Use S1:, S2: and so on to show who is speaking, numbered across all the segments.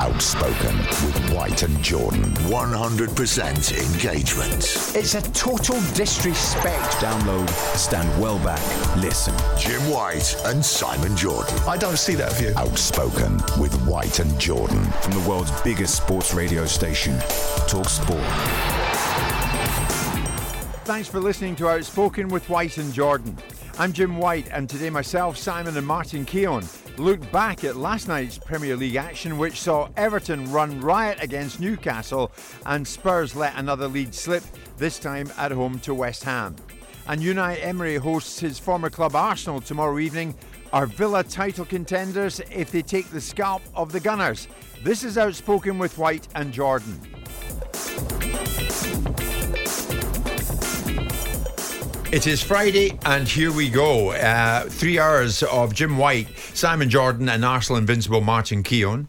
S1: Outspoken with White and Jordan. 100% engagement.
S2: It's a total disrespect.
S3: Download, stand well back, listen.
S1: Jim White and Simon Jordan.
S4: I don't see that view.
S1: Outspoken with White and Jordan.
S3: From the world's biggest sports radio station, Talk Sport.
S5: Thanks for listening to Outspoken with White and Jordan. I'm Jim White, and today myself, Simon, and Martin Keown look back at last night's Premier League action, which saw Everton run riot against Newcastle and Spurs let another lead slip, this time at home to West Ham. And Unai Emery hosts his former club Arsenal tomorrow evening. Are Villa title contenders if they take the scalp of the Gunners? This is Outspoken with White and Jordan. It is Friday, and here we go. Uh, three hours of Jim White, Simon Jordan, and Arsenal Invincible Martin Keown,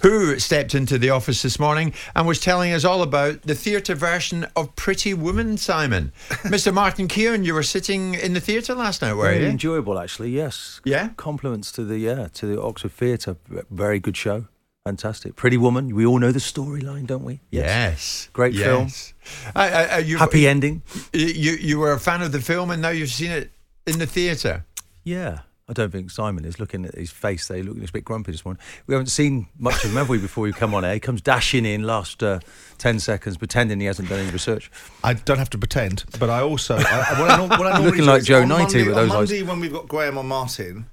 S5: who stepped into the office this morning and was telling us all about the theatre version of Pretty Woman, Simon. Mr. Martin Keown, you were sitting in the theatre last night, were
S6: Very
S5: you?
S6: enjoyable, actually. Yes.
S5: Yeah?
S6: Compliments to the yeah to the Oxford Theatre. Very good show. Fantastic. Pretty Woman. We all know the storyline, don't we?
S5: Yes.
S6: Great film.
S5: yes. Uh, uh, uh, you-
S6: Happy ending.
S5: You, you were a fan of the film, and now you've seen it in the theatre.
S6: Yeah. I don't think Simon is looking at his face. They looking a bit grumpy this morning. We haven't seen much of him, have we, before we come on air? He comes dashing in last uh, 10 seconds, pretending he hasn't done any research.
S4: I don't have to pretend, but I also I, what I, what I
S6: Looking like Joe 90 with those
S4: on
S6: eyes.
S4: Monday when we've got Graham on Martin,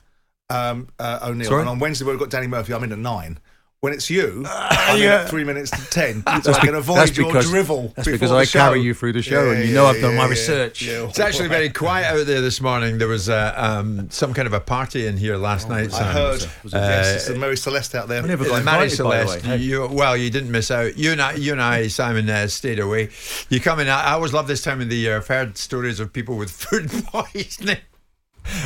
S4: um, uh, O'Neill,
S6: Sorry?
S4: and on Wednesday when we've got Danny Murphy, I'm in at nine. When it's you, I'm in at three minutes to ten, so I can avoid your
S6: because-
S4: drivel.
S6: that's because I
S4: show.
S6: carry you through the show and you know I've done my research.
S5: It's actually very quiet out there this morning. There was uh, um, some kind of a party in here last night.
S4: I
S5: Simon.
S4: heard.
S6: Was it-
S4: yes, it's the Mary Celeste out there.
S6: I never
S5: Uh,
S6: got
S5: Mary
S6: invited, by the
S5: Celeste, you, well, you didn't miss out. You and I, you and I Simon, uh, stayed away. You come in. I, I always love this time of the year. I've heard stories of people with food poisoning.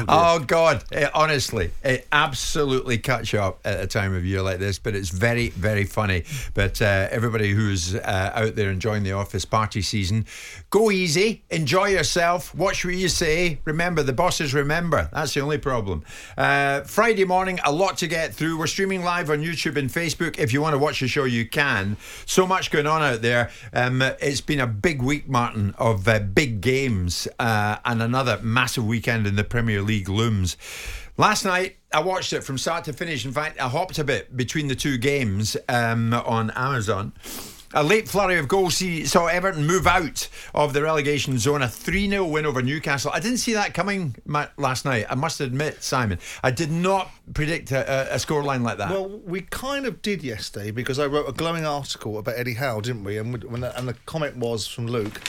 S5: Oh, God! Eh, honestly, it absolutely cuts you up at a time of year like this. But it's very, very funny. But uh, everybody who's uh, out there enjoying the office party season, go easy, enjoy yourself, watch what you say. Remember, the bosses remember. That's the only problem. Uh, Friday morning, a lot to get through. We're streaming live on YouTube and Facebook. If you want to watch the show, you can. So much going on out there. Um, it's been a big week, Martin, of uh, big games uh, and another massive weekend in the Premier League looms. Last night, I watched it from start to finish. In fact, I hopped a bit between the two games um, on Amazon. A late flurry of goals saw Everton move out of the relegation zone. A 3 0 win over Newcastle. I didn't see that coming last night, I must admit, Simon. I did not predict a, a, scoreline like that.
S4: Well, we kind of did yesterday because I wrote a glowing article about Eddie Howe, didn't we? And, we, and the comment was from Luke.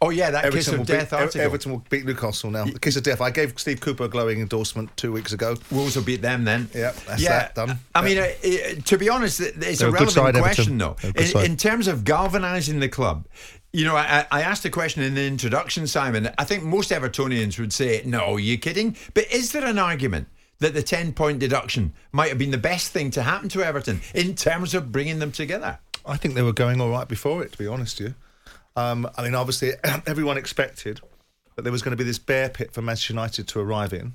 S5: Oh, yeah, that kiss of
S4: will,
S5: death
S4: beat,
S5: article.
S4: Everton will beat Newcastle now. The kiss of death. I gave Steve Cooper a glowing endorsement two weeks ago.
S5: Wolves will beat them then.
S4: Yeah, that's that done.
S5: I mean, uh, uh, to be honest, it's
S4: They're
S5: a
S4: a good
S5: relevant
S4: side,
S5: question,
S4: Everton.
S5: though.
S4: They're a good
S5: In, in terms of galvanising the club, you know, I, I asked a question in the introduction, Simon. I think most Evertonians would say, no, you're you kidding? But is there an argument that the 10 point deduction might have been the best thing to happen to Everton in terms of bringing them together?
S4: I think they were going all right before it, to be honest with you. Um, I mean, obviously, everyone expected that there was going to be this bear pit for Manchester United to arrive in.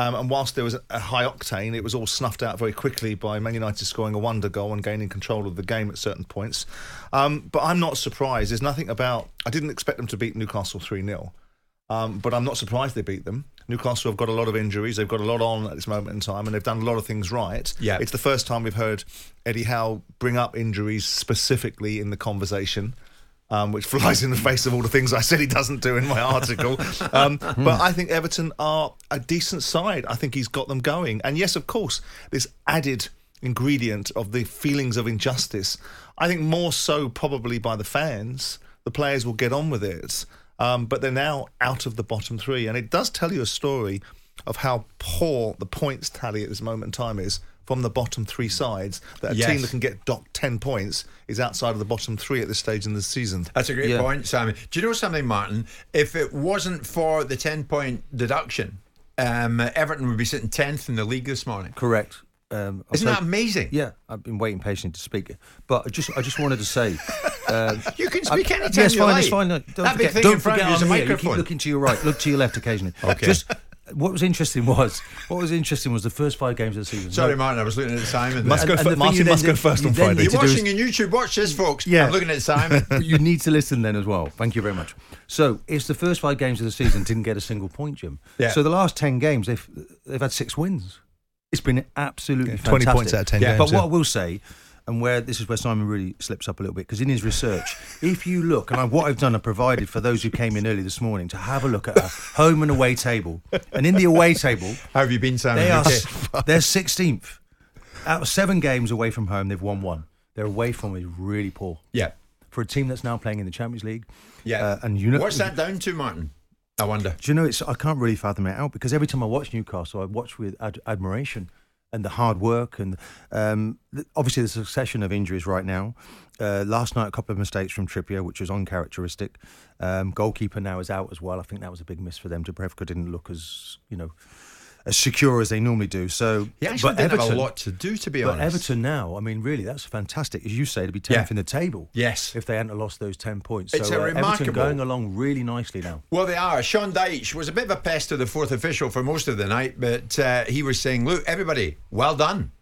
S4: Um, and whilst there was a high octane, it was all snuffed out very quickly by Man United scoring a wonder goal and gaining control of the game at certain points. Um, but I'm not surprised. There's nothing about. I didn't expect them to beat Newcastle 3 0. Um, but I'm not surprised they beat them. Newcastle have got a lot of injuries. They've got a lot on at this moment in time, and they've done a lot of things right.
S5: Yeah.
S4: It's the first time we've heard Eddie Howe bring up injuries specifically in the conversation. Um, which flies in the face of all the things I said he doesn't do in my article. Um, but I think Everton are a decent side. I think he's got them going. And yes, of course, this added ingredient of the feelings of injustice, I think more so probably by the fans. The players will get on with it. Um, but they're now out of the bottom three. And it does tell you a story of how poor the points tally at this moment in time is from the bottom three sides. That a
S5: Yes.
S4: team that can get docked 10 points is outside of the bottom three at this stage in the season.
S5: That's a great
S6: Yeah.
S5: point, Simon. Do you know something, Martin? If it wasn't for the 10 point deduction, um, Everton would be sitting 10th in the league this morning.
S6: Correct. Um,
S5: Isn't
S6: say-
S5: that amazing?
S6: Yeah, I've been waiting patiently to speak, but I just I just wanted to say. Um,
S5: You can speak
S6: I-
S5: anytime
S6: yeah, it's
S5: you
S6: fine,
S5: like.
S6: It's fine. No, don't
S5: That big
S6: forget,
S5: thing
S6: don't
S5: in front of you is a
S6: I'm here. You keep looking to your right. Look to your left occasionally.
S5: Okay.
S6: Just what was interesting was what was interesting was the first five games of the season.
S5: Sorry,
S6: No-
S5: Martin, I was looking at Simon.
S4: Must
S5: there.
S4: go
S6: and
S4: fir-
S6: the thing
S4: Martin
S6: you
S4: must go first on Friday.
S5: You're
S6: to do is-
S5: watching on YouTube. Watch this, folks.
S6: Yeah.
S5: I'm looking at Simon.
S6: But you need to listen then as well. Thank you very much. So it's the first five games of the season didn't get a single point, Jim.
S5: Yeah.
S6: So the last ten games they've they've had six wins. It's been absolutely
S4: Yeah, 20
S6: fantastic.
S4: points out of 10
S5: Yeah.
S4: games.
S6: But
S4: yeah.
S6: what I will say, and where this is where Simon really slips up a little bit, because in his research, if you look, and I, what I've done, I provided for those who came in early this morning to have a look at a home and away table, and in the away table,
S5: How have you been, Simon?
S6: they are they're sixteenth. Out of seven games away from home, they've won one. Their away form is really poor
S5: Yeah.
S6: for a team that's now playing in the Champions League.
S5: Yeah.
S6: Uh, and you know
S5: What's that down to, Martin? I wonder.
S6: Do you know it's? I can't really fathom it out because every time I watch Newcastle, I watch with ad- admiration and the hard work and um, obviously the succession of injuries right now. Uh, last night, a couple of mistakes from Trippier, which was uncharacteristic. Um, goalkeeper now is out as well. I think that was a big miss for them. Dubravka didn't look as you know as secure as they normally do. So,
S5: He actually
S6: but
S5: didn't have a lot to do, to be
S6: but
S5: honest.
S6: Everton now, I mean, really, that's fantastic, as you say, to be tenth
S5: Yeah.
S6: in the table.
S5: Yes.
S6: if they hadn't lost those ten points.
S5: It's
S6: so
S5: a
S6: uh, Everton going along really nicely now.
S5: Well, they are. Sean Dyche was a bit of a pest to the fourth official for most of the night, but uh, he was saying, "Look, everybody, well done."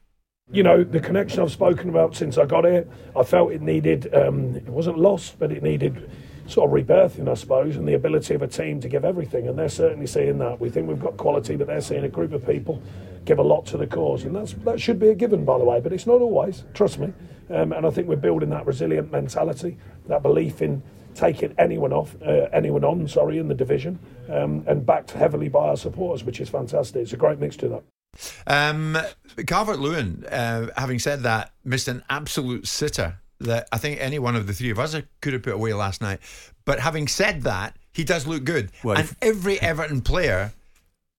S7: you know, the connection I've spoken about since I got here, I felt it needed, um, it wasn't lost, but it needed sort of rebirthing, I suppose, and the ability of a team to give everything. And they're certainly seeing that. We think we've got quality, but they're seeing a group of people give a lot to the cause. And that's, that should be a given, by the way, but it's not always, trust me. Um, and I think we're building that resilient mentality, that belief in taking anyone off, uh, anyone on, sorry, in the division, um, and backed heavily by our supporters, which is fantastic. It's a great mix to that.
S5: Um, Calvert Lewin, uh, having said that, missed an absolute sitter that I think any one of the three of us could have put away last night. But having said that, he does look good.
S6: Well,
S5: and every Everton player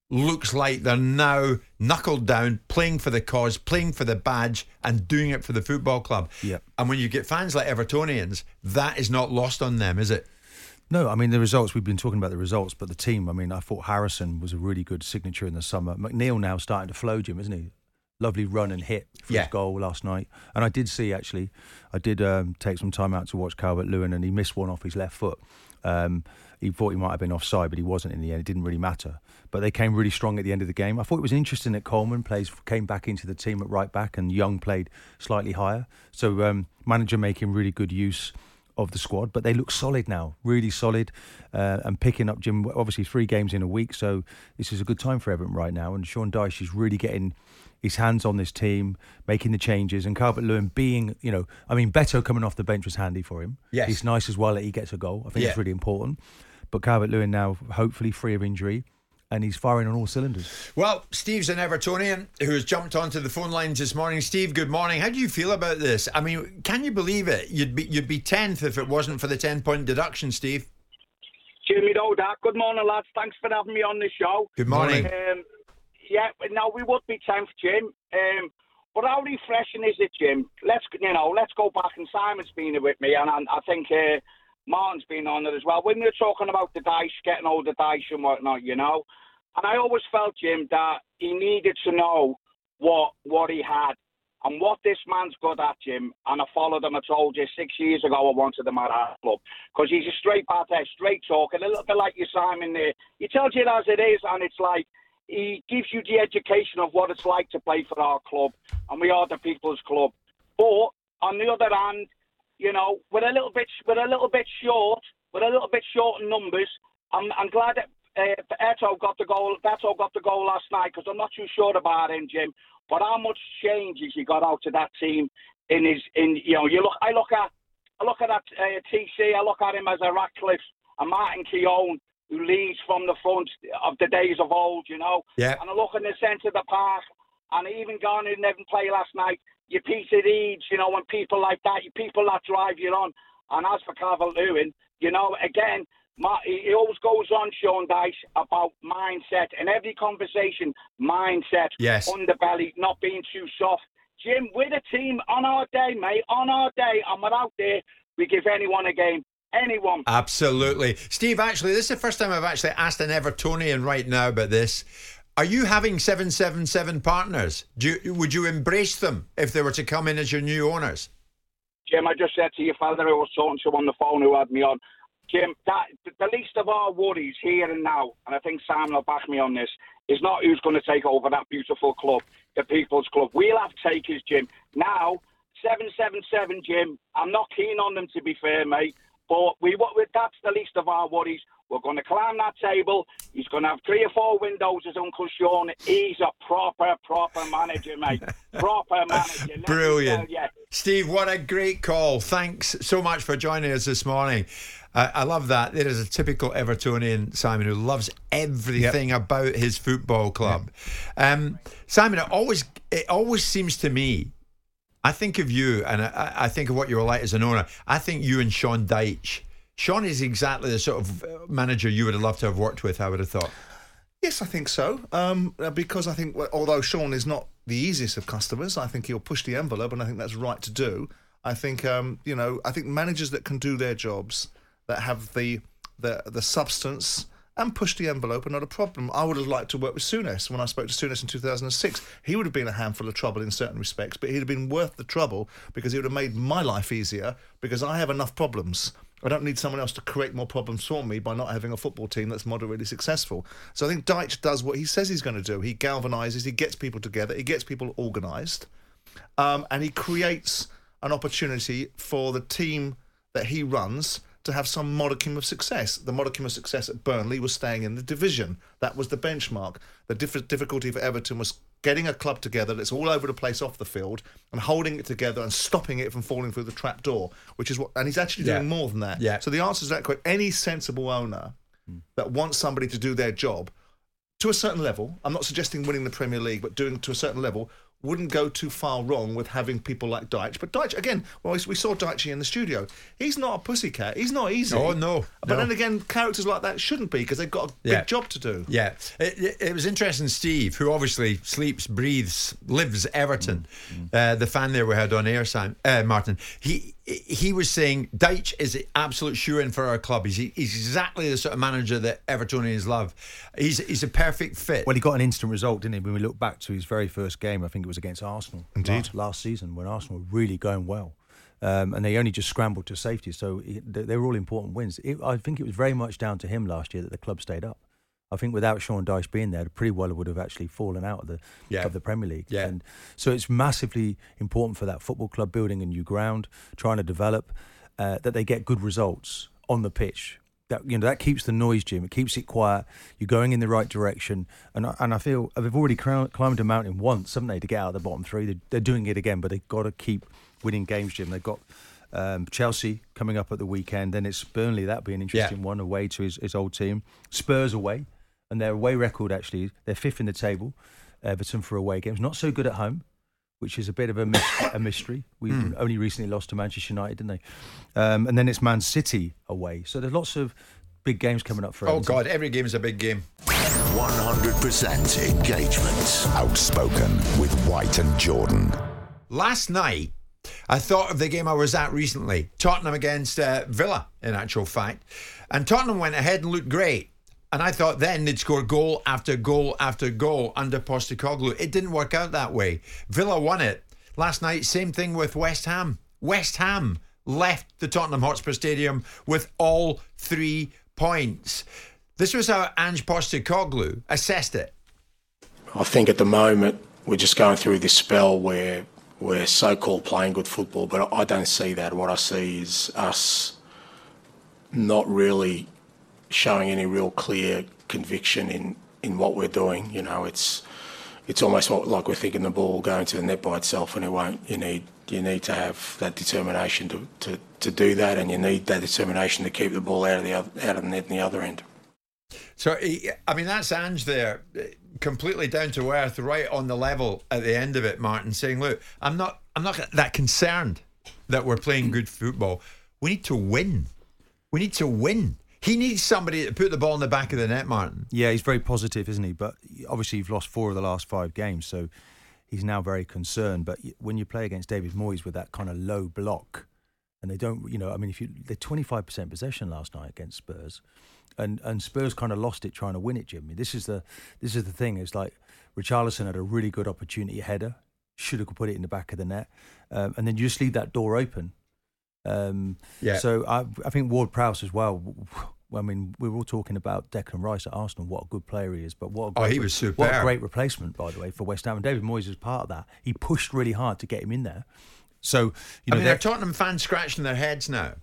S5: looks like they're now knuckled down, playing for the cause, playing for the badge, and doing it for the football club.
S6: Yep.
S5: And when you get fans like Evertonians, that is not lost on them, is it?
S6: No, I mean the results. We've been talking about the results, but the team. I mean, I thought Harrison was a really good signature in the summer. McNeil now starting to flow, Jim, isn't he? Lovely run and hit for
S5: Yeah.
S6: his goal last night. And I did see actually, I did um, take some time out to watch Calvert Lewin, and he missed one off his left foot. Um, he thought he might have been offside, but he wasn't in the end. It didn't really matter. But they came really strong at the end of the game. I thought it was interesting that Coleman plays came back into the team at right back, and Young played slightly higher. So um, manager making really good use of the squad, but they look solid now, really solid, uh, and picking up Jim. Obviously, three games in a week, so this is a good time for Everton right now. And Sean Dyche is really getting his hands on this team, making the changes, and Calvert Lewin being, you know, I mean, Beto coming off the bench was handy for him.
S5: Yes.
S6: it's nice as well that he gets a goal. I think
S5: Yeah.
S6: it's really important. But Calvert Lewin now, hopefully, free of injury, and he's firing on all cylinders.
S5: Well, Steve's an Evertonian who has jumped onto the phone lines this morning. Steve, good morning. How do you feel about this? I mean, can you believe it? You'd be you'd be tenth if it wasn't for the ten point deduction, Steve.
S8: Jimmy Dodak. Good morning, lads. Thanks for having me on the show.
S5: Good morning.
S8: Um, yeah, now we would be tenth, Jim. Um, but how refreshing is it, Jim? Let's you know, let's go back and Simon's been with me, and I, I think uh, Martin's been on it as well. When we were talking about the dice, getting all the dice and whatnot, you know, and I always felt, Jim, that he needed to know what what he had. And what this man's good at, Jim, and I followed him, I told you six years ago I wanted him at our club. Because he's a straight there, straight talking, a little bit like your Simon there. He tells you it as it is, and it's like he gives you the education of what it's like to play for our club, and we are the people's club. But on the other hand, you know, we're a little bit we're a little bit short, we're a little bit short in numbers. I'm, I'm glad that uh, Eto got the goal. Eto got the goal last night because I'm not too sure about him, Jim. But how much changes he got out of that team in his in you know you look I look at I look at that uh, TC I look at him as a Ratcliffe, a Martin Keown who leads from the front of the days of old, you know.
S5: Yeah.
S8: And I look in the centre of the park, and even gone who didn't play last night, you Peter Eads, you know, and people like that, you people that drive you on. And as for Calvert Lewin, you know, again, my, he always goes on, Sean Dyche, about mindset and every conversation, mindset,
S5: Yes.
S8: underbelly, not being too soft. Jim, we're the team on our day, mate, on our day, and we're out there, we give anyone a game. Anyone.
S5: Absolutely. Steve, actually, this is the first time I've actually asked an Evertonian right now about this. Are you having 777 partners? Do you, would you embrace them if they were to come in as your new owners?
S8: Jim, I just said to your father who was talking to on the phone who had me on, Jim, that the least of our worries here and now, and I think Simon will back me on this, is not who's going to take over that beautiful club, the People's Club. We'll have takers, Jim. Now, 777, Jim, I'm not keen on them to be fair, mate. But we what that's the least of our worries. We're going to climb that table. He's going to have three or four windows as Uncle Sean. He's a proper, proper manager, mate. proper manager. Let
S5: Brilliant. Steve, what a great call. Thanks so much for joining us this morning. I I love that. There is a typical Evertonian, Simon, who loves everything about his football club. Um, Simon, it always, it always seems to me, I think of you and I, I think of what you were like as an owner. I think you and Sean Dyche. Sean is exactly the sort of uh, manager you would have loved to have worked with, I would have thought.
S4: Yes, I think so. Um, uh, because I think, although Sean is not the easiest of customers, I think he'll push the envelope, and I think that's right to do. I think, um, you know, I think managers that can do their jobs, that have the the the substance and push the envelope are not a problem. I would have liked to work with Souness when I spoke to Souness in 2006. He would have been a handful of trouble in certain respects, but he'd have been worth the trouble because he would have made my life easier because I have enough problems. I don't need someone else to create more problems for me by not having a football team that's moderately successful. So I think Dyche does what he says he's going to do. He galvanizes, he gets people together, he gets people organized, um, and he creates an opportunity for the team that he runs to have some modicum of success. The modicum of success at Burnley was staying in the division. That was the benchmark. The diff- difficulty for Everton was getting a club together that's all over the place off the field and holding it together and stopping it from falling through the trap door, which is what, and he's actually
S5: Yeah.
S4: doing more than that.
S5: Yeah.
S4: So the answer to that question, any sensible owner hmm. that wants somebody to do their job to a certain level, I'm not suggesting winning the Premier League, but doing to a certain level, wouldn't go too far wrong with having people like Dyche. But Dyche, again, well, we saw Dyche in the studio. He's not a pussycat. He's not easy.
S5: Oh, no,
S4: But
S5: no.
S4: then again, characters like that shouldn't be because they've got a big job to do.
S5: Yeah, it, it, it was interesting. Steve, who obviously sleeps, breathes, lives Everton, uh, the fan there we had on air, Sam, uh, Martin. He he was saying Dyche is the absolute shoe in for our club. He's, he's exactly the sort of manager that Evertonians love. He's he's a perfect fit.
S6: Well, he got an instant result, didn't he? When we look back to his very first game, I think it was against Arsenal.
S4: Indeed.
S6: Last, last season, when Arsenal were really going well. Um, and they only just scrambled to safety. So he, they, they were all important wins. It, I think it was very much down to him last year that the club stayed up. I think without Sean Dyche being there, pretty well would have actually fallen out of the
S5: Yeah.
S6: of the Premier League.
S5: Yeah.
S6: And so it's massively important for that football club building a new ground, trying to develop, uh, that they get good results on the pitch. That you know that keeps the noise, Jim. It keeps it quiet. You're going in the right direction, and I, and I feel they've already climbed a mountain once, haven't they, to get out of the bottom three? They're, they're doing it again, but they've got to keep winning games, Jim. They've got um, Chelsea coming up at the weekend, then it's Burnley. That'd be an interesting one away to his, his old team. Spurs away, and their away record actually they're fifth in the table. Everton for away games, not so good at home, which is a bit of a, mys- a mystery. We only recently lost to Manchester United, didn't they? Um, and then it's Man City away. So there's lots of big games coming up for us.
S5: oh
S6: Everton.
S5: God, every game is a big game.
S1: 100% engagement.
S3: Outspoken with White and Jordan.
S5: Last night, I thought of the game I was at recently, Tottenham against uh, Villa, in actual fact. And Tottenham went ahead and looked great. And I thought then they'd score goal after goal after goal under Postecoglou. It didn't work out that way. Villa won it. Last night, same thing with West Ham. West Ham left the Tottenham Hotspur Stadium with all three points. This was how Ange Postecoglou assessed it.
S9: I think at the moment we're just going through this spell where we're so-called playing good football, but I don't see that. What I see is us not really showing any real clear conviction in, in what we're doing. You know, it's it's almost like we're thinking the ball will go into the net by itself, and it won't. You need you need to have that determination to, to, to do that, and you need that determination to keep the ball out of the other, out of the net in the other end.
S5: So, eh, I mean, that's Ange there, eh, completely down to earth, right on the level at the end of it, Martin, saying, "Look, I'm not, I'm not that concerned that we're playing good football. We need to win. We need to win." He needs somebody to put the ball in the back of the net, Martin.
S6: Yeah, he's very positive, isn't he? But obviously, you've lost four of the last five games, so he's now very concerned. But when you play against David Moyes with that kind of low block, and they don't, you know, I mean, if you they're twenty five percent possession last night against Spurs, and and Spurs kind of lost it trying to win it, Jimmy. This is the this is the thing. It's like Richarlison had a really good opportunity header, should have put it in the back of the net, um, and then you just leave that door open. Um,
S5: yeah.
S6: So I, I think Ward Prowse as well. I mean, we were all talking about Declan Rice at Arsenal, what a good player he is, but what a
S5: oh,
S6: great,
S5: he was superb.
S6: What a great replacement, by the way, for West Ham. And David Moyes was part of that. He pushed really hard to get him in there. So, you know,
S5: I mean, they're Tottenham fans scratching their heads now.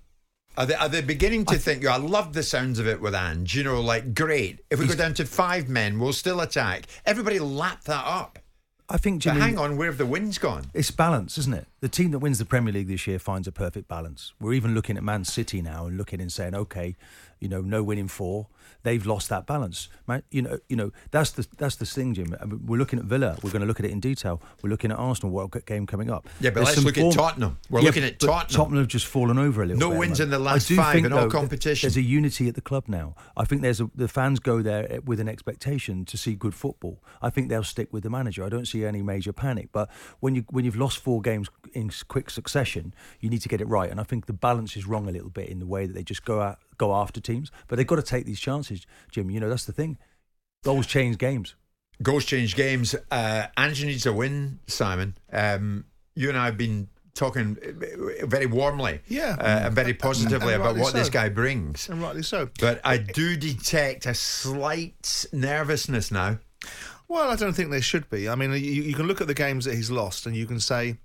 S5: Are they, are they beginning to I think, I love the sounds of it with Ange, you know, like, great. If we go down to five men, we'll still attack. Everybody lap that up.
S6: I think, Jimmy,
S5: but hang on, where have the wins gone?
S6: It's balance, isn't it? The team that wins the Premier League this year finds a perfect balance. We're even looking at Man City now and looking and saying, okay, you know, no winning four. They've lost that balance, man. You know, you know that's the that's the thing, Jim. I mean, we're looking at Villa. We're going to look at it in detail. We're looking at Arsenal. What game coming up?
S5: Yeah, but
S6: There's
S5: let's look
S6: form-
S5: at Tottenham. We're
S6: Yeah,
S5: looking at Tottenham.
S6: Tottenham have just fallen over a little. Bit.
S5: No
S6: bit,
S5: wins in the
S6: I
S5: last
S6: do
S5: five
S6: think,
S5: in all
S6: though,
S5: competition.
S6: There's a unity at the club now. I think there's a, the fans go there with an expectation to see good football. I think they'll stick with the manager. I don't see any major panic. But when you when you've lost four games in quick succession, you need to get it right. And I think the balance is wrong a little bit in the way that they just go out go after teams. But they've got to take these chances, Jim. You know that's the thing. Goals change games.
S5: Goals change games. Uh, Ange needs a win, Simon. Um, you and I have been talking uh, very warmly
S4: Yeah.
S5: uh, and very positively
S4: And
S5: about
S4: rightly
S5: what this guy brings.
S4: And rightly so.
S5: But I do detect a slight nervousness now.
S4: Well, I don't think there should be. I mean, you, you can look at the games that he's lost and you can say,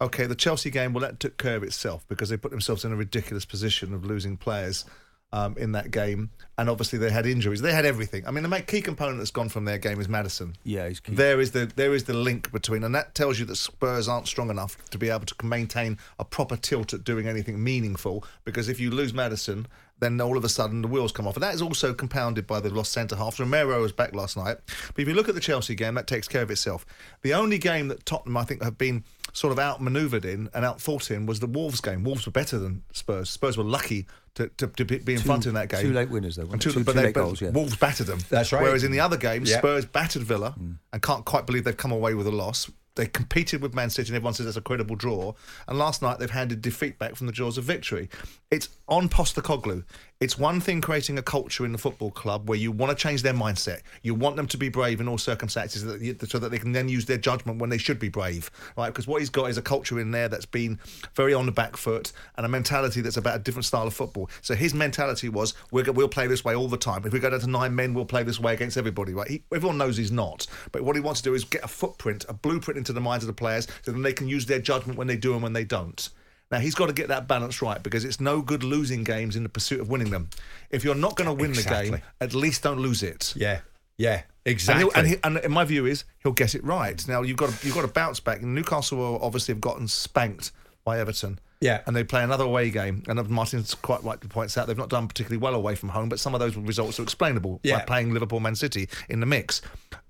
S4: okay, the Chelsea game, well, that took care of itself because they put themselves in a ridiculous position of losing players um, in that game. And obviously, they had injuries. They had everything. I mean, the key component that's gone from their game is Maddison.
S6: Yeah, he's key.
S4: There is the there is the link between, and that tells you that Spurs aren't strong enough to be able to maintain a proper tilt at doing anything meaningful. Because if you lose Maddison, then all of a sudden the wheels come off, and that is also compounded by the lost centre half. Romero was back last night, but if you look at the Chelsea game, that takes care of itself. The only game that Tottenham, I think, have been sort of outmanoeuvred in and outfought in was the Wolves game. Wolves were better than Spurs. Spurs were lucky to, to, to be in
S6: Two-
S4: front in that game.
S6: two late winners, though,
S4: And two.
S6: Two-
S4: but
S6: two
S4: they,
S6: late
S4: but
S6: goals, yeah.
S4: Wolves battered them.
S5: That's right.
S4: Whereas in the other games,
S5: Yeah.
S4: Spurs battered Villa
S6: Mm.
S4: and can't quite believe they've come away with a loss. They competed with Man City, and everyone says that's a credible draw. And last night they've handed defeat back from the jaws of victory. It's on Postecoglou. It's one thing creating a culture in the football club where you want to change their mindset. You want them to be brave in all circumstances, so that they can then use their judgment when they should be brave, right? Because what he's got is a culture in there that's been very on the back foot and a mentality that's about a different style of football. So his mentality was, we're, we'll play this way all the time. If we go down to nine men, we'll play this way against everybody, right? He, everyone knows he's not. But what he wants to do is get a footprint, a blueprint into the minds of the players so then they can use their judgment when they do and when they don't. Now he's got to get that balance right because it's no good losing games in the pursuit of winning them. If you're not going to win the game, at least don't lose it.
S5: Yeah, yeah,
S4: And,
S5: exactly.
S4: he'll, and, he, and my view is he'll get it right. Now you've got to, you've got to bounce back. Newcastle will obviously have gotten spanked by Everton.
S5: Yeah.
S4: and they play another away game. And Martin's quite rightly points out they've not done particularly well away from home, but some of those results are explainable
S5: Yeah.
S4: by playing Liverpool, Man City in the mix.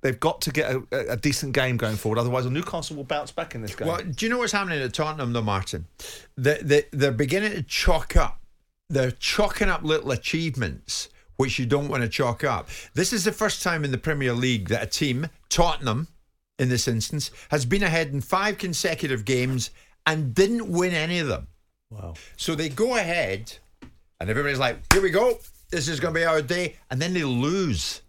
S4: They've got to get a, a- decent game going forward, otherwise Newcastle will bounce back in this game.
S5: Well, do you know what's happening at Tottenham, though, Martin? They, they, they're beginning to chalk up. They're chalking up little achievements which you don't want to chalk up. This is the first time in the Premier League that a team, Tottenham in this instance, has been ahead in five consecutive games and didn't win any of them.
S6: Wow.
S5: So they go ahead, and everybody's like, here we go. This is going to be our day. And then they lose.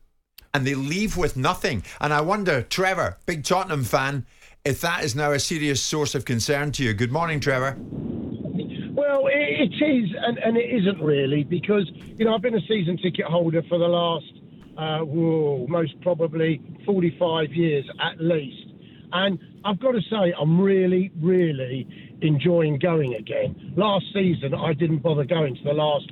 S5: And they leave with nothing. And I wonder, Trevor, big Tottenham fan, if that is now a serious source of concern to you. Good morning, Trevor.
S7: Well, it, it is, and, and it isn't really, because, you know, I've been a season ticket holder for the last, uh, whoa, most probably 45 years at least. And I've got to say, I'm really, really enjoying going again. Last season, I didn't bother going to the last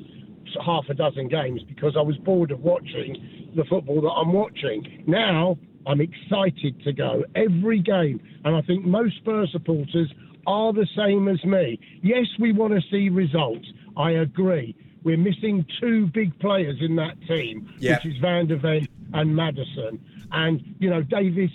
S7: half a dozen games because I was bored of watching the football that I'm watching. Now I'm excited to go every game, and I think most Spurs supporters are the same as me. Yes, we want to see results. I agree. We're missing two big players in that team,
S5: Yeah.
S7: which is Van der Ven and Maddison. And, you know, Davies,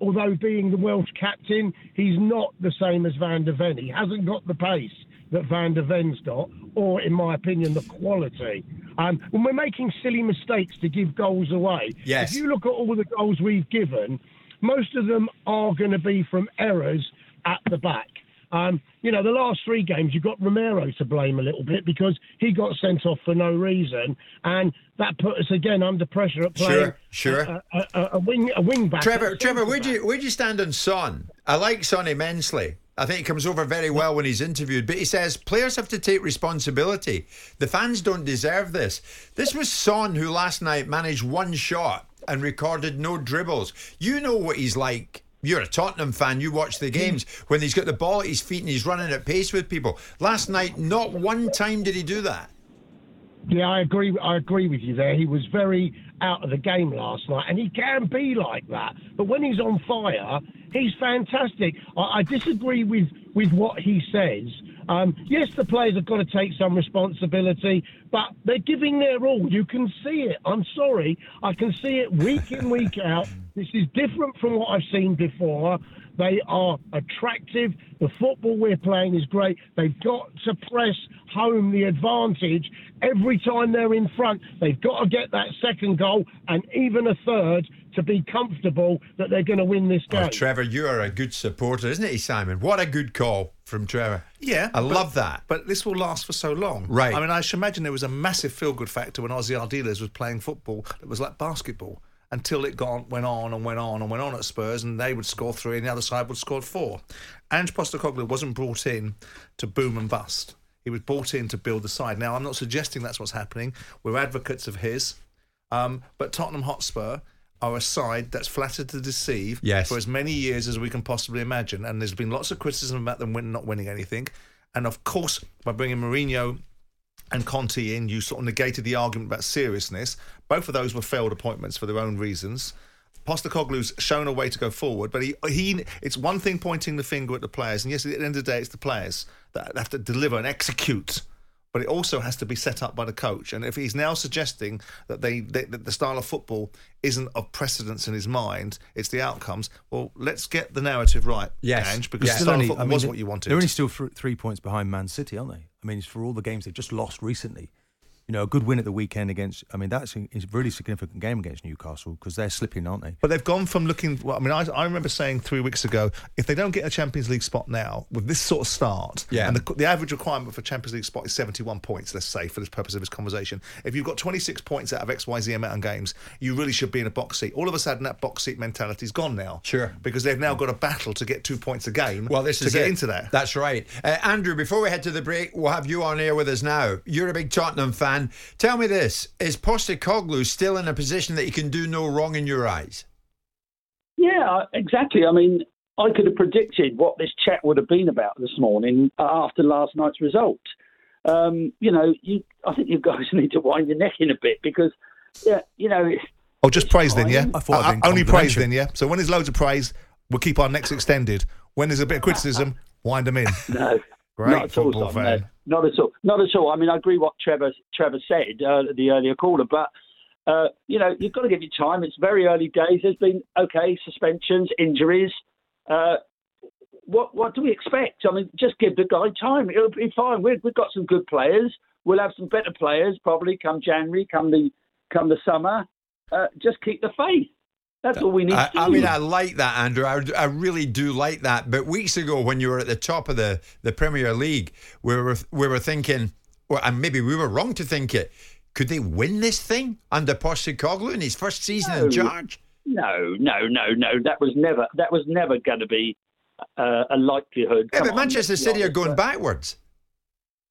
S7: although being the Welsh captain, he's not the same as Van der Ven. He hasn't got the pace that Van der Ven's got, or, in my opinion, the quality. Um, when we're making silly mistakes to give goals away,
S5: Yes.
S7: if you look at all the goals we've given, most of them are going to be from errors at the back. Um, you know, the last three games, you've got Romero to blame a little bit because he got sent off for no reason, and that put us again under pressure at playing
S5: Sure, sure.
S7: A, a, a, a wing a wing back.
S5: Trevor, Trevor, where'd you where'd you stand on Son? I like Son immensely. I think he comes over very well when he's interviewed, but he says players have to take responsibility. The fans don't deserve this. This was Son who last night managed one shot and recorded no dribbles. You know what he's like. You're a Tottenham fan. You watch the games hmm. when he's got the ball at his feet and he's running at pace with people. Last night, not one time did he do that.
S7: Yeah, I agree. I agree with you there. He was very out of the game last night, and he can be like that. But when he's on fire, he's fantastic. I, I disagree with with what he says. Um, yes, the players have got to take some responsibility, but they're giving their all. You can see it. I'm sorry, I can see it week in week out. This is different from what I've seen before. They are attractive. The football we're playing is great. They've got to press home the advantage every time they're in front. They've got to get that second goal and even a third to be comfortable that they're going to win this game.
S5: Oh, Trevor, you are a good supporter, isn't it, Simon? What a good call from Trevor.
S4: Yeah,
S5: I
S4: but-
S5: love that.
S4: But this will last for so long.
S5: Right.
S4: I mean, I should imagine there was a massive feel-good factor when Ossie Ardiles was playing football that was like basketball until it got, went on and went on and went on at Spurs and they would score three and the other side would score four. Ange Postecoglou wasn't brought in to boom and bust. He was brought in to build the side. Now, I'm not suggesting that's what's happening. We're advocates of his. Um, but Tottenham Hotspur are a side that's flattered to deceive
S5: Yes.
S4: for as many years as we can possibly imagine. And there's been lots of criticism about them win, not winning anything. And of course, by bringing Mourinho and Conte in, you sort of negated the argument about seriousness. Both of those were failed appointments for their own reasons. Postecoglou's shown a way to go forward, but he he it's one thing pointing the finger at the players, and yes, at the end of the day, it's the players that have to deliver and execute. But it also has to be set up by the coach. And if he's now suggesting that they, they that the style of football isn't of precedence in his mind, it's the outcomes. Well, let's get the narrative right,
S5: Yes.
S4: Ange, because
S5: Yes.
S4: the
S6: Still
S4: style
S6: only-
S4: of football
S6: I mean,
S4: was
S6: they-
S4: what you wanted.
S6: They're only still three points behind Man City, aren't they? I mean, it's for all the games they've just lost recently. You know, a good win at the weekend against. I mean, that's a, a really significant game against Newcastle because they're slipping, aren't they?
S4: But they've gone from looking. Well, I mean, I, I remember saying three weeks ago, if they don't get a Champions League spot now with this sort of start,
S5: Yeah.
S4: and the, the average requirement for Champions League spot is 71 points, let's say, for the purpose of this conversation. If you've got 26 points out of X, Y, Z amount of games, you really should be in a box seat. All of a sudden, that box seat mentality's gone now.
S5: Sure.
S4: Because they've now got a battle to get two points a game.
S5: Well, this
S4: to
S5: is
S4: get
S5: it.
S4: into that.
S5: That's right. Uh, Andrew, before we head to the break, we'll have you on air with us now. You're a big Tottenham fan. And tell me this is Postecoglou still in a position that he can do no wrong in your eyes?
S10: Yeah, exactly. I mean, I could have predicted what this chat would have been about this morning after last night's result. Um, you know, you, I think you guys need to wind your neck in a bit because, yeah, you know,
S4: Oh, just praise then, yeah?
S6: I thought I'd been
S4: Uh, only praise then, yeah? So when there's loads of praise, we'll keep our necks extended. When there's a bit of criticism, wind them in.
S10: no,
S4: Great
S10: not at all,
S4: football fan.
S10: no. Not at all. Not at all. I mean, I agree what Trevor Trevor said, uh, the earlier caller, but uh, you know, you've got to give it time. It's very early days. There's been okay suspensions, injuries. Uh, what what do we expect? I mean, just give the guy time. It'll be fine. We've we've got some good players. We'll have some better players probably come January, come the come the summer. Uh, just keep the faith. That's all we need
S5: I,
S10: to.
S5: I mean, I like that, Andrew. I, I really do like that. But weeks ago, when you were at the top of the, the Premier League, we were we were thinking, well, and maybe we were wrong to think it. Could they win this thing under Postecoglou in his first season in charge?
S10: No, no, no, no. That was never. That was never going to be uh, a likelihood.
S5: Yeah,
S10: Come
S5: but
S10: on,
S5: Manchester City are going
S10: but-
S5: backwards.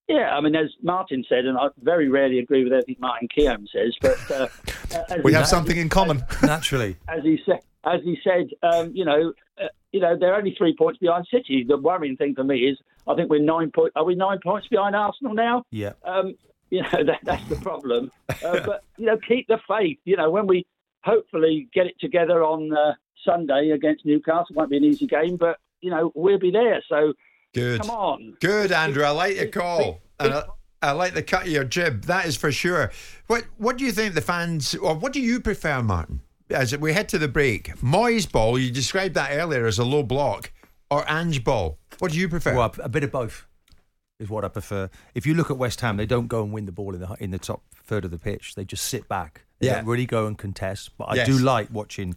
S10: Yeah, I mean, as Martin said, and I very rarely agree with everything Martin Keown says, but uh, as
S4: We
S10: he-
S4: have something in common.
S6: Naturally.
S10: As he said, as he said, um, you know, uh, you know, they're only three points behind City. The worrying thing for me is, I think we're nine point. Are we nine points behind Arsenal now?
S6: Yeah.
S10: Um, You know that, that's the problem. Uh, but you know, keep the faith. You know, when we hopefully get it together on uh, Sunday against Newcastle, it won't be an easy game, but you know we'll be there. So
S5: Good.
S10: come on.
S5: Good, Andrew. I like your call. And I, I like the cut of your jib. That is for sure. What What do you think the fans, or what do you prefer, Martin? As we head to the break, Moyes ball. You described that earlier as a low block, or Ange ball. What do you prefer?
S6: Well, a bit of both is what I prefer. If you look at West Ham, they don't go and win the ball in the in the top third of the pitch. They just sit back. They
S5: Yeah.
S6: don't really go and contest. But I
S5: Yes.
S6: do like watching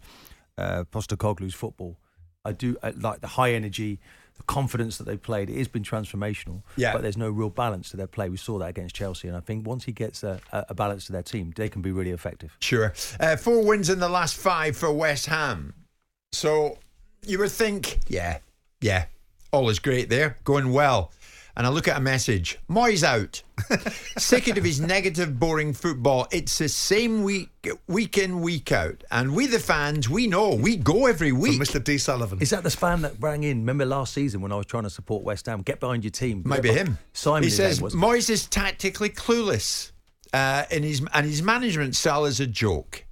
S6: uh, Postecoglou's football. I do I like the high energy, the confidence that they played. It has been transformational.
S5: Yeah.
S6: But there's no real balance to their play. We saw that against Chelsea, and I think once he gets a, a a balance to their team, they can be really effective.
S5: Sure. Uh, four wins in the last five for West Ham. So you would think, yeah, yeah, all is great there, going well. And I look at a message Moyes out. Sick of his negative, boring football. It's the same week, week in, week out. And we, the fans, we know we go every week.
S4: Mr. D. Sullivan.
S6: Is that the fan that rang in? Remember last season when I was trying to support West Ham? Get behind your team.
S5: Maybe be him.
S6: Simon.
S5: He says
S6: name.
S5: Moyes is tactically clueless, uh, and his and his management style is a joke.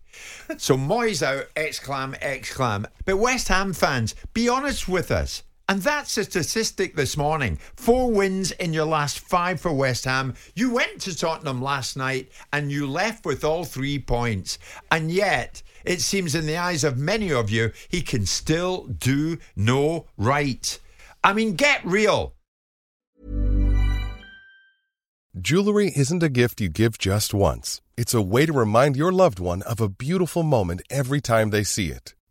S5: So Moyes out, exclam, exclam. But West Ham fans, be honest with us. And that's a statistic this morning. Four wins in your last five for West Ham. You went to Tottenham last night and you left with all three points. And yet, it seems in the eyes of many of you, he can still do no right. I mean, get real.
S11: Jewelry isn't a gift you give just once. It's a way to remind your loved one of a beautiful moment every time they see it.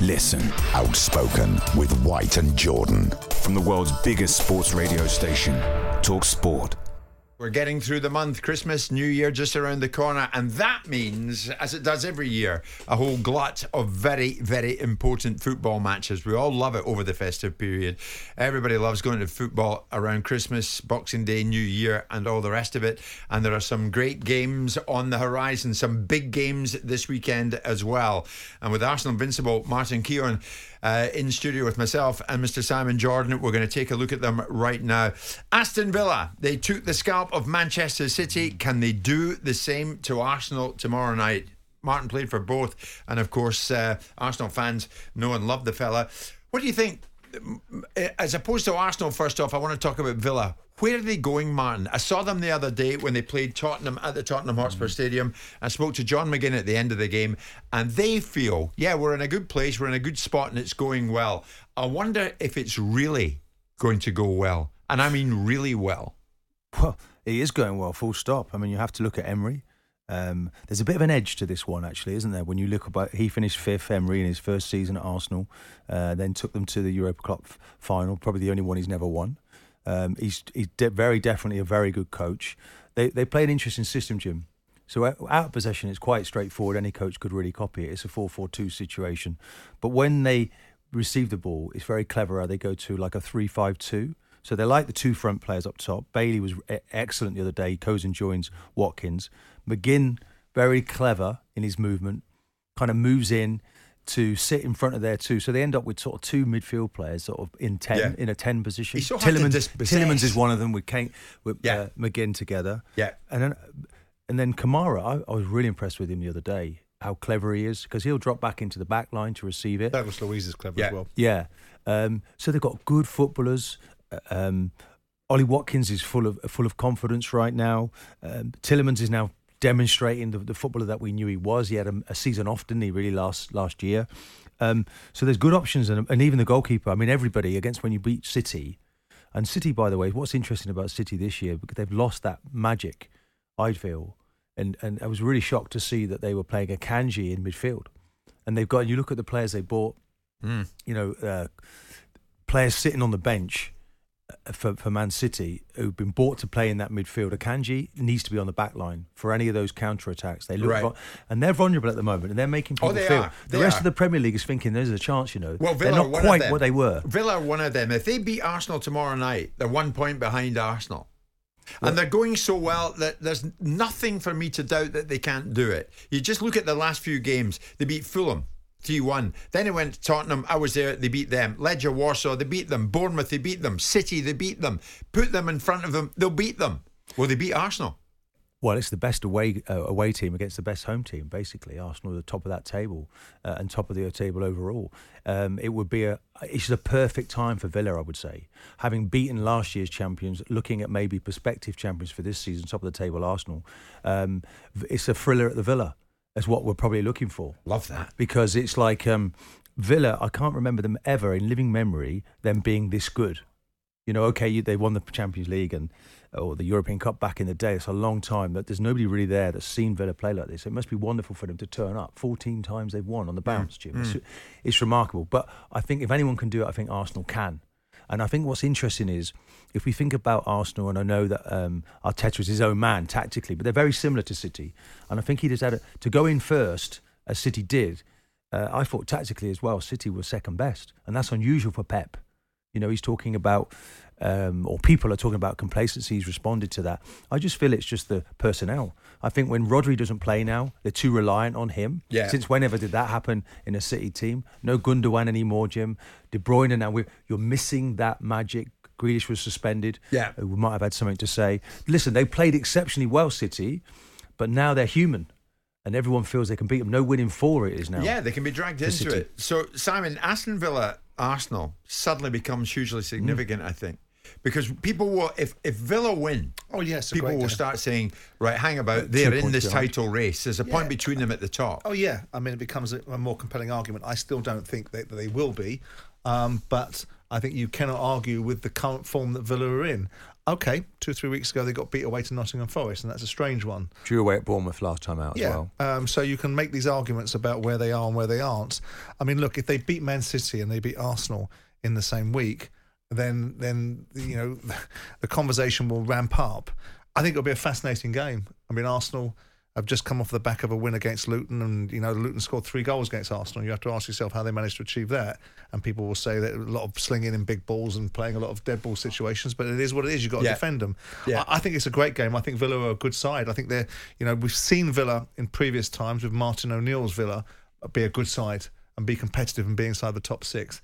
S3: Listen.
S1: Outspoken with White and Jordan.
S3: From the world's biggest sports radio station, Talk Sport.
S5: We're getting through the month, Christmas, New Year just around the corner, and that means, as it does every year, a whole glut of very, very important football matches. We all love it over the festive period. Everybody loves going to football around Christmas, Boxing Day, New Year, and all the rest of it. And there are some great games on the horizon, some big games this weekend as well. And with Arsenal Invincible, Martin Keown uh, in studio with myself and Mr. Simon Jordan. We're going to take a look at them right now. Aston Villa, they took the scalp of Manchester City. Can they do the same to Arsenal tomorrow night? Martin played for both, and of course, uh, Arsenal fans know and love the fella. What do you think? As opposed to Arsenal, first off, I want to talk about Villa. Where are they going, Martin? I saw them the other day when they played Tottenham at the Tottenham Hotspur Stadium. I spoke to John McGinn at the end of the game, and they feel, yeah, we're in a good place, we're in a good spot, and it's going well. I wonder if it's really going to go well. And I mean really well.
S6: Well, it is going well, full stop. I mean, you have to look at Emery. Um, there's a bit of an edge to this one, actually, isn't there? When you look about, he finished fifth, Emery, in his first season at Arsenal, uh, then took them to the Europa Cup final, probably the only one he's never won. Um, he's he's de- very definitely a very good coach. They they play an interesting system, Jim. So out of possession, it's quite straightforward. Any coach could really copy it. It's a 4-4-2 situation. But when they receive the ball, it's very clever how they go to like a 3-5-2. So they like the two front players up top. Bailey was excellent the other day. Cozen joins Watkins. McGinn, very clever in his movement, kind of moves in to sit in front of there too. So they end up with sort of two midfield players, sort of in ten
S5: Yeah.
S6: in a ten position.
S5: So Tielemans.
S6: Tielemans is one of them with Kane with
S5: Yeah.
S6: uh, McGinn together.
S5: Yeah.
S6: and then and then Kamara, I, I was really impressed with him the other day. How clever he is because he'll drop back into the back line to receive it.
S4: That was Luiz's clever
S5: Yeah.
S4: as well.
S6: Yeah. Um, so they've got good footballers. Uh, Um, Ollie Watkins is full of full of confidence right now. Um, Tielemans is now demonstrating the, the footballer that we knew he was. He had a, a season off, didn't he? Really last last year. Um, so there's good options, and, and even the goalkeeper. I mean, everybody against when you beat City, and City, by the way, what's interesting about City this year because they've lost that magic. I feel, and and I was really shocked to see that they were playing Akanji in midfield, and they've got. You look at the players they bought
S5: Mm.
S6: you know, uh, players sitting on the bench for, for Man City who've been bought to play in that midfield. Akanji needs to be on the back line for any of those counter attacks. They look
S5: Right.
S6: vul- and they're vulnerable at the moment, and they're making
S5: Oh,
S6: people
S5: they
S6: feel.
S5: are.
S6: The
S5: They
S6: rest
S5: are.
S6: of the Premier League is thinking there's a chance. You know,
S5: Well,
S6: they're not quite what they were.
S5: Villa are one of them. If they beat Arsenal tomorrow night, they're one point behind Arsenal. And they're going so well that there's nothing for me to doubt that they can't do it. You just look at the last few games. They beat Fulham 3 1. Then it went to Tottenham. I was there. They beat them. Legia Warsaw, they beat them. Bournemouth, they beat them. City, they beat them. Put them in front of them, they'll beat them. Well, they beat Arsenal.
S6: Well, it's the best away uh, away team against the best home team. Basically, Arsenal are the top of that table uh, and top of the table overall. Um, it would be a it's a perfect time for Villa, I would say, having beaten last year's champions, looking at maybe prospective champions for this season, top of the table Arsenal. Um, it's a thriller at the Villa. That's what we're probably looking for.
S5: Love that.
S6: because it's like um, Villa. I can't remember them ever in living memory them being this good. You know, okay, you, they won the Champions League and or the European Cup back in the day. It's a long time that there's nobody really there that's seen Villa play like this. It must be wonderful for them to turn up. 14 times they've won on the bounce, Jim. It's,
S5: mm.
S6: it's remarkable. But I think if anyone can do it, I think Arsenal can. And I think what's interesting is if we think about Arsenal, and I know that um, Arteta is his own man tactically, but they're very similar to City. And I think he a, to go in first, as City did. Uh, I thought tactically as well, City was second best, and that's unusual for Pep. You know, he's talking about, um, or people are talking about complacency. He's responded to that. I just feel it's just the personnel. I think when Rodri doesn't play now, they're too reliant on him.
S5: Yeah.
S6: Since whenever did that happen in a City team? No Gundogan anymore, Jim. De Bruyne now. We're, you're missing that magic. Grealish was suspended.
S5: Yeah.
S6: Uh, We might have had something to say. Listen, they played exceptionally well, City, but now they're human. And everyone feels they can beat them. No winning for it is now.
S5: Yeah, they can be dragged into
S6: City.
S5: it. So, Simon, Aston Villa, Arsenal suddenly becomes hugely significant, I think. Because people will, if, if Villa win,
S4: Oh, yes,
S5: people will
S4: game.
S5: start saying, right, hang about, they're in this
S6: behind.
S5: title race. There's a point between them at the top.
S4: Oh yeah, I mean it becomes a, a more compelling argument. I still don't think that they will be, um, but I think you cannot argue with the current form that Villa are in. Okay, two or three weeks ago they got beat away to Nottingham Forest, and that's a strange one.
S6: Drew away at Bournemouth last time out as
S4: yeah.
S6: well.
S4: Um, so you can make these arguments about where they are and where they aren't. I mean, look, if they beat Man City and they beat Arsenal in the same week, then then you know the conversation will ramp up. I think it'll be a fascinating game. I mean, Arsenal have just come off the back of a win against Luton, and you know Luton scored three goals against Arsenal. You have to ask yourself how they managed to achieve that. And people will say that a lot of slinging in big balls and playing a lot of dead ball situations, but it is what it is. You've got to
S5: Yeah.
S4: defend them.
S5: Yeah.
S4: I, I think it's a great game. I think Villa are a good side. I think they're, you know, we've seen Villa in previous times with Martin O'Neill's Villa be a good side and be competitive and be inside the top six.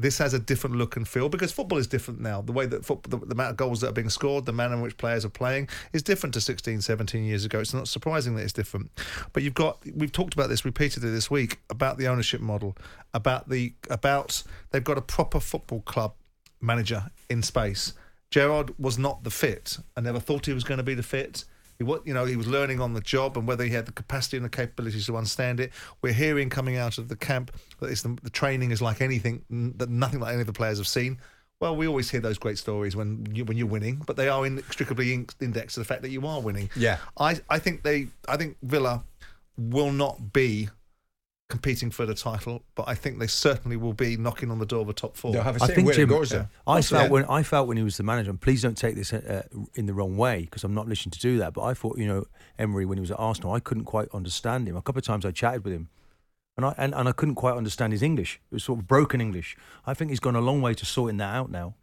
S4: This has a different look and feel because football is different now. The way that football, the, the amount of goals that are being scored, the manner in which players are playing is different to 16, 17 years ago. It's not surprising that it's different. But you've got, we've talked about this repeatedly this week about the ownership model, about the, about they've got a proper football club manager in space. Gerrard was not the fit. I never thought he was going to be the fit. He was, you know, he was learning on the job and whether he had the capacity and the capabilities to understand it. We're hearing coming out of the camp that it's the, the training is like anything that nothing like any of the players have seen. Well, we always hear those great stories when you, when you're winning, but they are inextricably in, indexed to the fact that you are winning.
S5: Yeah.
S4: I, I think they I think Villa will not be competing for the title, but I think they certainly will be knocking on the door of the top four.
S5: They'll have a
S6: I think Jim,
S5: it goes there.
S6: I
S4: Also,
S6: felt
S4: yeah.
S6: when I felt when he was the manager, and please don't take this uh, in the wrong way because I'm not listening to do that. But I thought, you know, Emery when he was at Arsenal, I couldn't quite understand him. A couple of times I chatted with him, and I and, and I couldn't quite understand his English. It was sort of broken English. I think he's gone a long way to sorting that out now.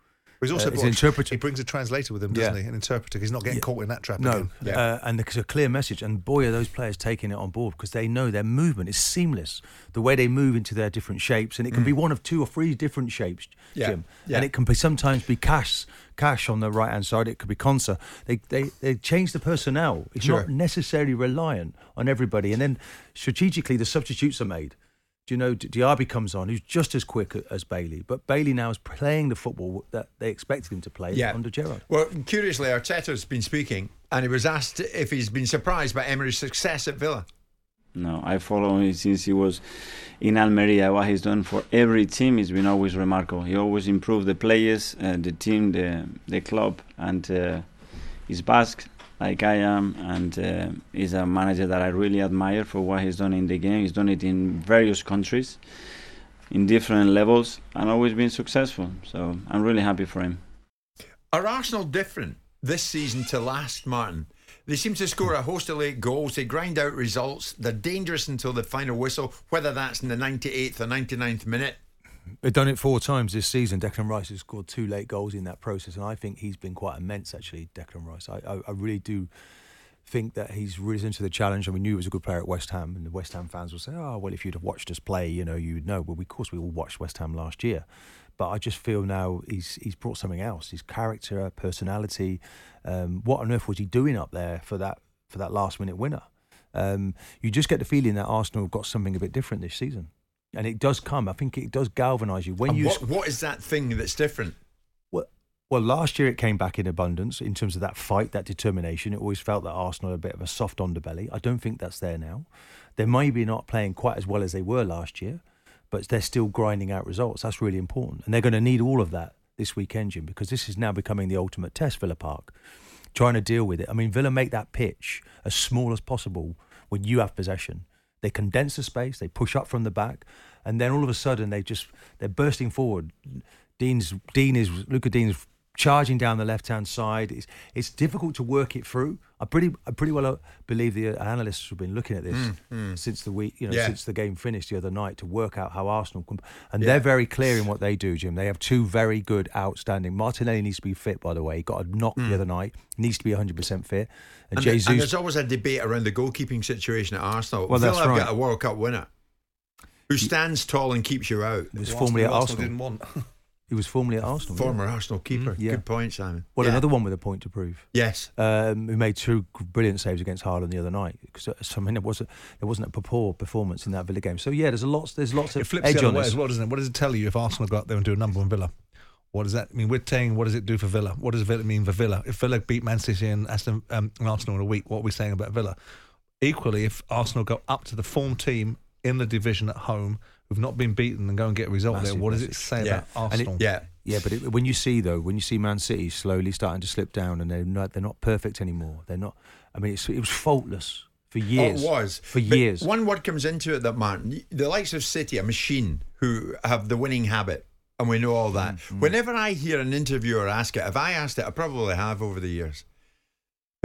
S4: He's also
S6: uh, is
S4: brought-
S6: an interpreter.
S4: He brings a translator with him, doesn't
S6: Yeah.
S4: he? An interpreter. He's not getting caught in that trap
S6: No,
S4: again.
S6: uh, and there's a clear message, and boy, are those players taking it on board because they know their movement is seamless. The way they move into their different shapes, and it can be one of two or three different shapes,
S5: Yeah,
S6: Jim.
S5: yeah.
S6: And it can be sometimes be Cash, Cash on the right hand side. It could be Konsa. They they they change the personnel. It's
S5: Sure.
S6: not necessarily reliant on everybody, and then strategically the substitutes are made. Do you know D- Diaby comes on, who's just as quick as Bailey, but Bailey now is playing the football that they expected him to play
S5: Yeah.
S6: under Gerrard.
S5: Well, curiously, Arteta's been speaking, and he was asked if he's been surprised by Emery's success at Villa.
S12: No, I follow him since he was in Almeria. What he's done for every team has been always remarkable. He always improved the players, uh, the team, the the club, and uh, he's Basque like I am, and uh, he's a manager that I really admire for what he's done in the game. He's done it in various countries, in different levels, and always been successful. So I'm really happy for him.
S5: Are Arsenal different this season to last, Martin? They seem to score a host of late goals. They grind out results. They're dangerous until the final whistle, whether that's in the 98th or 99th minute.
S6: They've done it four times this season. Declan Rice has scored two late goals in that process, and I think he's been quite immense, actually, Declan Rice. I, I, I really do think that he's risen to the challenge. And we knew he was a good player at West Ham, and the West Ham fans will say, oh, well, if you'd have watched us play, you know, you'd know. Well, of course, we all watched West Ham last year. But I just feel now he's he's brought something else. His character, personality. Um, what on earth was he doing up there for that for that last minute winner? Um, you just get the feeling that Arsenal have got something a bit different this season, and it does come. I think it does galvanise you when
S5: And
S6: you.
S5: what, what is that thing that's different?
S6: Well, well, last year it came back in abundance in terms of that fight, that determination. It always felt that Arsenal had a bit of a soft underbelly. I don't think that's there now. They may be not playing quite as well as they were last year, but they're still grinding out results. That's really important, and they're going to need all of that this weekend, Jim, because this is now becoming the ultimate test. Villa Park, trying to deal with it. I mean, Villa make that pitch as small as possible when you have possession. They condense the space, they push up from the back, and then all of a sudden they just they're bursting forward. Digne's Digne is Luca Digne's charging down the left hand side. It's it's difficult to work it through. I pretty I pretty well uh, believe the uh, analysts have been looking at this
S5: Mm, mm.
S6: since the week you know
S5: Yeah.
S6: since the game finished the other night to work out how Arsenal can, and
S5: Yeah.
S6: they're very clear in what they do, Jim. They have two very good, outstanding. Martinelli needs to be fit, by the way. He got a knock
S5: Mm.
S6: the other night. Needs to be 100 percent fit. And,
S5: And,
S6: Jesus.
S5: and there's always a debate around the goalkeeping situation at Arsenal.
S6: Well,
S5: Villa
S6: that's
S5: have
S6: right.
S5: got a World Cup winner who stands tall and keeps you out.
S6: He was formerly at
S4: Arsenal
S6: Arsenal.
S4: didn't want.
S6: He was formerly at Arsenal.
S5: Former
S6: yeah.
S5: Arsenal keeper.
S6: Mhm, yeah.
S5: Good point, Simon.
S6: Well,
S5: Yeah.
S6: another one with a point to prove.
S5: Yes.
S6: Um, who made two brilliant saves against Haaland the other night. 'Cause, uh, I mean, there wasn't there wasn't a poor performance in that Villa game. So yeah, there's a lots there's lots
S4: It
S6: of
S4: flips
S6: edge
S4: the other
S6: on
S4: way as well, doesn't it? What does it tell you if Arsenal go out there and do a number on Villa? What does that mean? We're saying, what does it do for Villa? What does Villa mean for Villa? If Villa beat Man City and, Aston, um, and Arsenal in a week, what are we saying about Villa? Equally, if Arsenal go up to the form team in the division at home who've not been beaten and go and get a result
S6: Massive,
S4: there, what does it say
S6: Yeah.
S4: about
S6: And it-
S4: Arsenal?
S5: Yeah.
S6: Yeah, but it, when you see though, when you see Man City slowly starting to slip down and they're not they're not perfect anymore. They're not. I mean, it's, it was faultless for years.
S5: Oh, it was
S6: for
S5: But
S6: years.
S5: One word comes into it that Martin, the likes of City, a machine who have the winning habit, and we know all that.
S6: Mm-hmm.
S5: Whenever I hear an interviewer ask it, if I asked it, I probably have over the years.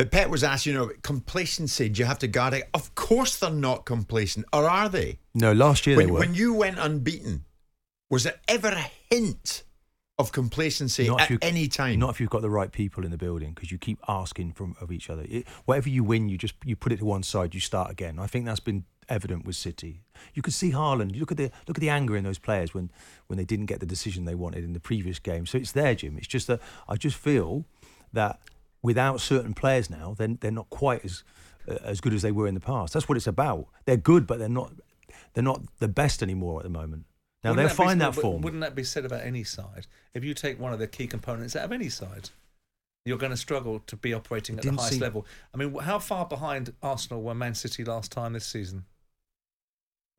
S5: But Pep was asked, you know, complacency. Do you have to guard it? Of course, they're not complacent, or are they?
S6: no, last year
S5: when,
S6: they were.
S5: when you went unbeaten, was there ever a hint of complacency
S6: Not
S5: at
S6: you-
S5: any time?
S6: Not if you've got the right people in the building, because you keep asking from of each other. It, whatever you win, you just you put it to one side, you start again. I think that's been evident with City. You could see Haaland. You look at the look at the anger in those players when when they didn't get the decision they wanted in the previous game. So it's there, Jim. It's just that I just feel that without certain players now, then they're not quite as uh, as good as they were in the past. That's what it's about. They're good, but they're not they're not the best anymore at the moment. Now
S4: Wouldn't
S6: they'll
S4: be-
S6: find that form.
S4: Wouldn't that be said about any side? If you take one of the key components out of any side, you're going to struggle to be operating at the highest
S6: see-
S4: level. I mean, how far behind Arsenal were Man City last time this season?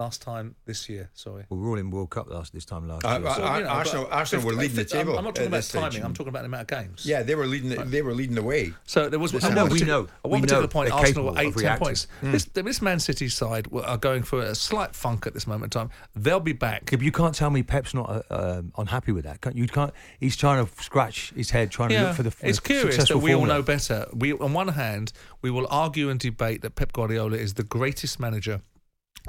S4: Last time this year, sorry.
S6: We were all in World Cup last this time last
S5: Uh,
S6: year.
S5: uh,
S4: So, you know, but
S5: Arsenal, Arsenal were leading the
S4: fifth- I'm-
S5: table.
S4: I'm not talking about
S5: this stage.
S4: timing. I'm talking about the amount of games.
S5: Yeah, they were leading. The, they were leading the way.
S4: So there was
S5: This
S4: at
S5: summer.
S4: one
S5: No, we
S6: know.
S4: At one
S6: We
S4: particular
S6: know.
S4: point, Arsenal were
S6: capable
S4: eight,
S6: of
S4: ten
S6: reacting.
S4: points.
S5: Mm.
S4: This, this Man City side are going for a slight funk at this moment in time. They'll be back.
S6: Yeah, but you can't tell me Pep's not uh, um, unhappy with that. Can't, you can't. He's trying to scratch his head, trying to look for the.
S4: It's
S6: the
S4: curious that
S6: successful
S4: we all know better. We, on one hand, we will argue and debate that Pep Guardiola is the greatest manager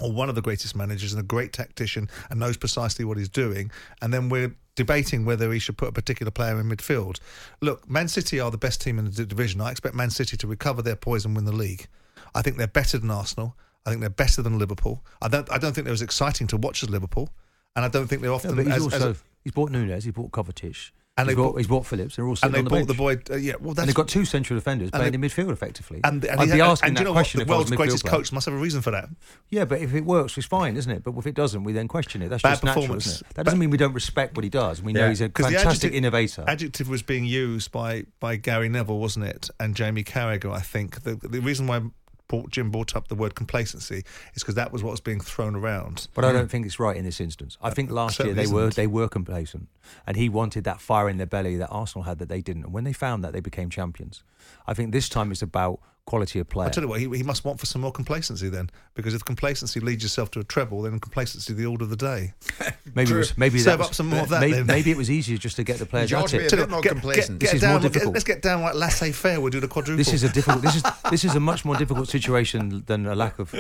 S4: or one of the greatest managers and a great tactician and knows precisely what he's doing. And then we're debating whether he should put a particular player in midfield. Look, Man City are the best team in the division. I expect Man City to recover their poise and win the league. I think they're better than Arsenal. I think they're better than Liverpool. I don't. I don't think they're as exciting to watch as Liverpool, and I don't think they're
S6: No,
S4: often.
S6: but he's
S4: as,
S6: also
S4: as,
S6: he's bought Nunes, he bought Kovacic,
S4: And
S6: he's,
S4: they
S6: bought, he's bought Phillips. They're all
S4: and they
S6: on the
S4: bought
S6: bench.
S4: the boy. Uh, yeah, well,
S6: and
S4: that's
S6: they've got two central defenders playing
S4: they-
S6: in midfield effectively.
S4: And, and
S6: I'd be
S4: had-
S6: asking
S4: and
S6: that
S4: you know
S6: question
S4: what? The world's greatest
S6: player.
S4: coach must have a reason for that.
S6: Yeah, but if it works, it's fine, isn't it? But if it doesn't, we then question it. That's
S4: Bad
S6: just natural, isn't it? That doesn't mean we don't respect what he does. We know
S4: Yeah.
S6: he's a fantastic
S4: adjective-
S6: innovator.
S4: Adjective was being used by by Gary Neville, wasn't it? And Jamie Carragher, I think. The, the reason why brought, Jim brought up the word complacency is because that was what was being thrown around.
S6: But I don't think it's right in this instance. I uh, think last year they were
S4: isn't.
S6: they were complacent, and he wanted that fire in their belly that Arsenal had that they didn't. And when they found that, they became champions. I think this time it's about quality of player.
S4: I tell you what, he, he must want for some more complacency then, because if complacency leads yourself to a treble, then complacency the order of the day.
S6: Maybe it was, maybe
S4: serve
S6: was,
S4: up some more of that.
S6: Maybe,
S4: then.
S6: maybe it was easier just to get the players
S5: George,
S6: at
S5: be a
S6: it.
S5: bit more
S4: get-
S5: complacent.
S4: Get,
S6: This
S4: get
S6: is
S4: down,
S6: more difficult.
S4: Let's get down like laissez faire. We'll do the quadruple.
S6: This is a difficult. This is this is a much more difficult situation than a lack of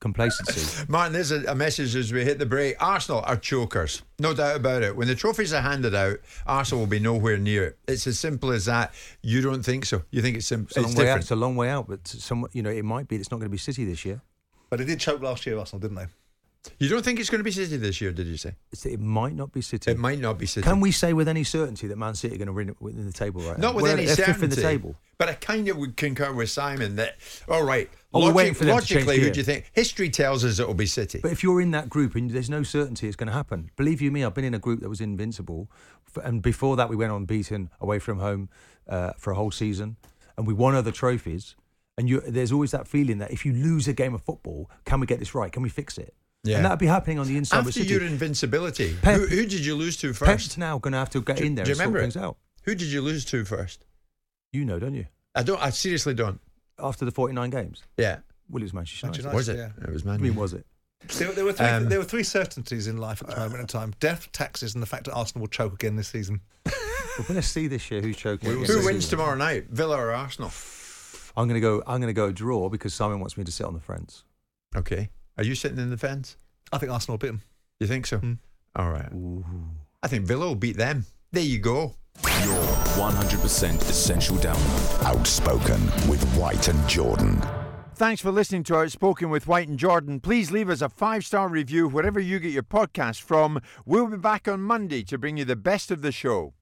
S6: complacency.
S5: Martin, there's a, a message as we hit the break. Arsenal are chokers, no doubt about it. When the trophies are handed out, Arsenal will be nowhere near it. It's as simple as that. You don't think so? You think it's sim-
S6: It's a
S5: it's
S6: long way out.
S5: different?
S6: It's a long way out, but some you know it might be. It's not going to be City this year.
S4: But they did choke last year, Arsenal, didn't they?
S5: You don't think it's going to be City this year? Did you say?
S6: It might not be City.
S5: It might not be City.
S6: Can we say with any certainty that Man City are going to win, win the table right
S5: Not
S6: now?
S5: with
S6: Well,
S5: any certainty.
S6: fifth in the table.
S5: But I kind of would concur with Simon that, all right,
S6: Oh, we're
S5: logic-
S6: waiting for them
S5: logically, who do you think? History tells us it will be City.
S6: But if you're in that group and there's no certainty it's going to happen, believe you me, I've been in a group that was invincible, and before that we went unbeaten away from home uh, for a whole season, and we won other trophies. And you, there's always that feeling that if you lose a game of football, can we get this right? Can we fix it?
S5: Yeah.
S6: And that'd be happening on the inside
S5: After
S6: with City.
S5: your invincibility,
S6: Pep-
S5: who, who did you lose to first?
S6: Pep's now going to have to get
S5: Do-
S6: in there
S5: do you
S6: and sort
S5: remember
S6: things
S5: it?
S6: out.
S5: Who did you lose to first?
S6: You know, don't you?
S5: I don't. I seriously don't.
S6: After the 49 games,
S5: Yeah.
S6: well, it was Manchester United.
S4: Manchester
S5: Was it?
S4: yeah.
S5: It was
S6: I mean, was it?
S4: There, there were three.
S5: Um,
S4: there were three certainties in life at the moment in time: death, taxes, and the fact that Arsenal will choke again this season.
S6: We're going to see this year who's choking.
S4: We.
S5: Who wins tomorrow night? Villa or Arsenal?
S6: I'm going to go. I'm going to go draw because Simon wants me to sit on the fence.
S5: Okay. Are you sitting in the fence?
S4: I think Arsenal will beat them.
S5: You think so?
S4: Hmm.
S5: All right. I think Villa will beat them. There you go.
S3: Your 100% essential download.
S1: Outspoken with White and Jordan.
S13: Thanks for listening to Outspoken with White and Jordan. Please leave us a five star review wherever you get your podcast from. We'll be back on Monday to bring you the best of the show.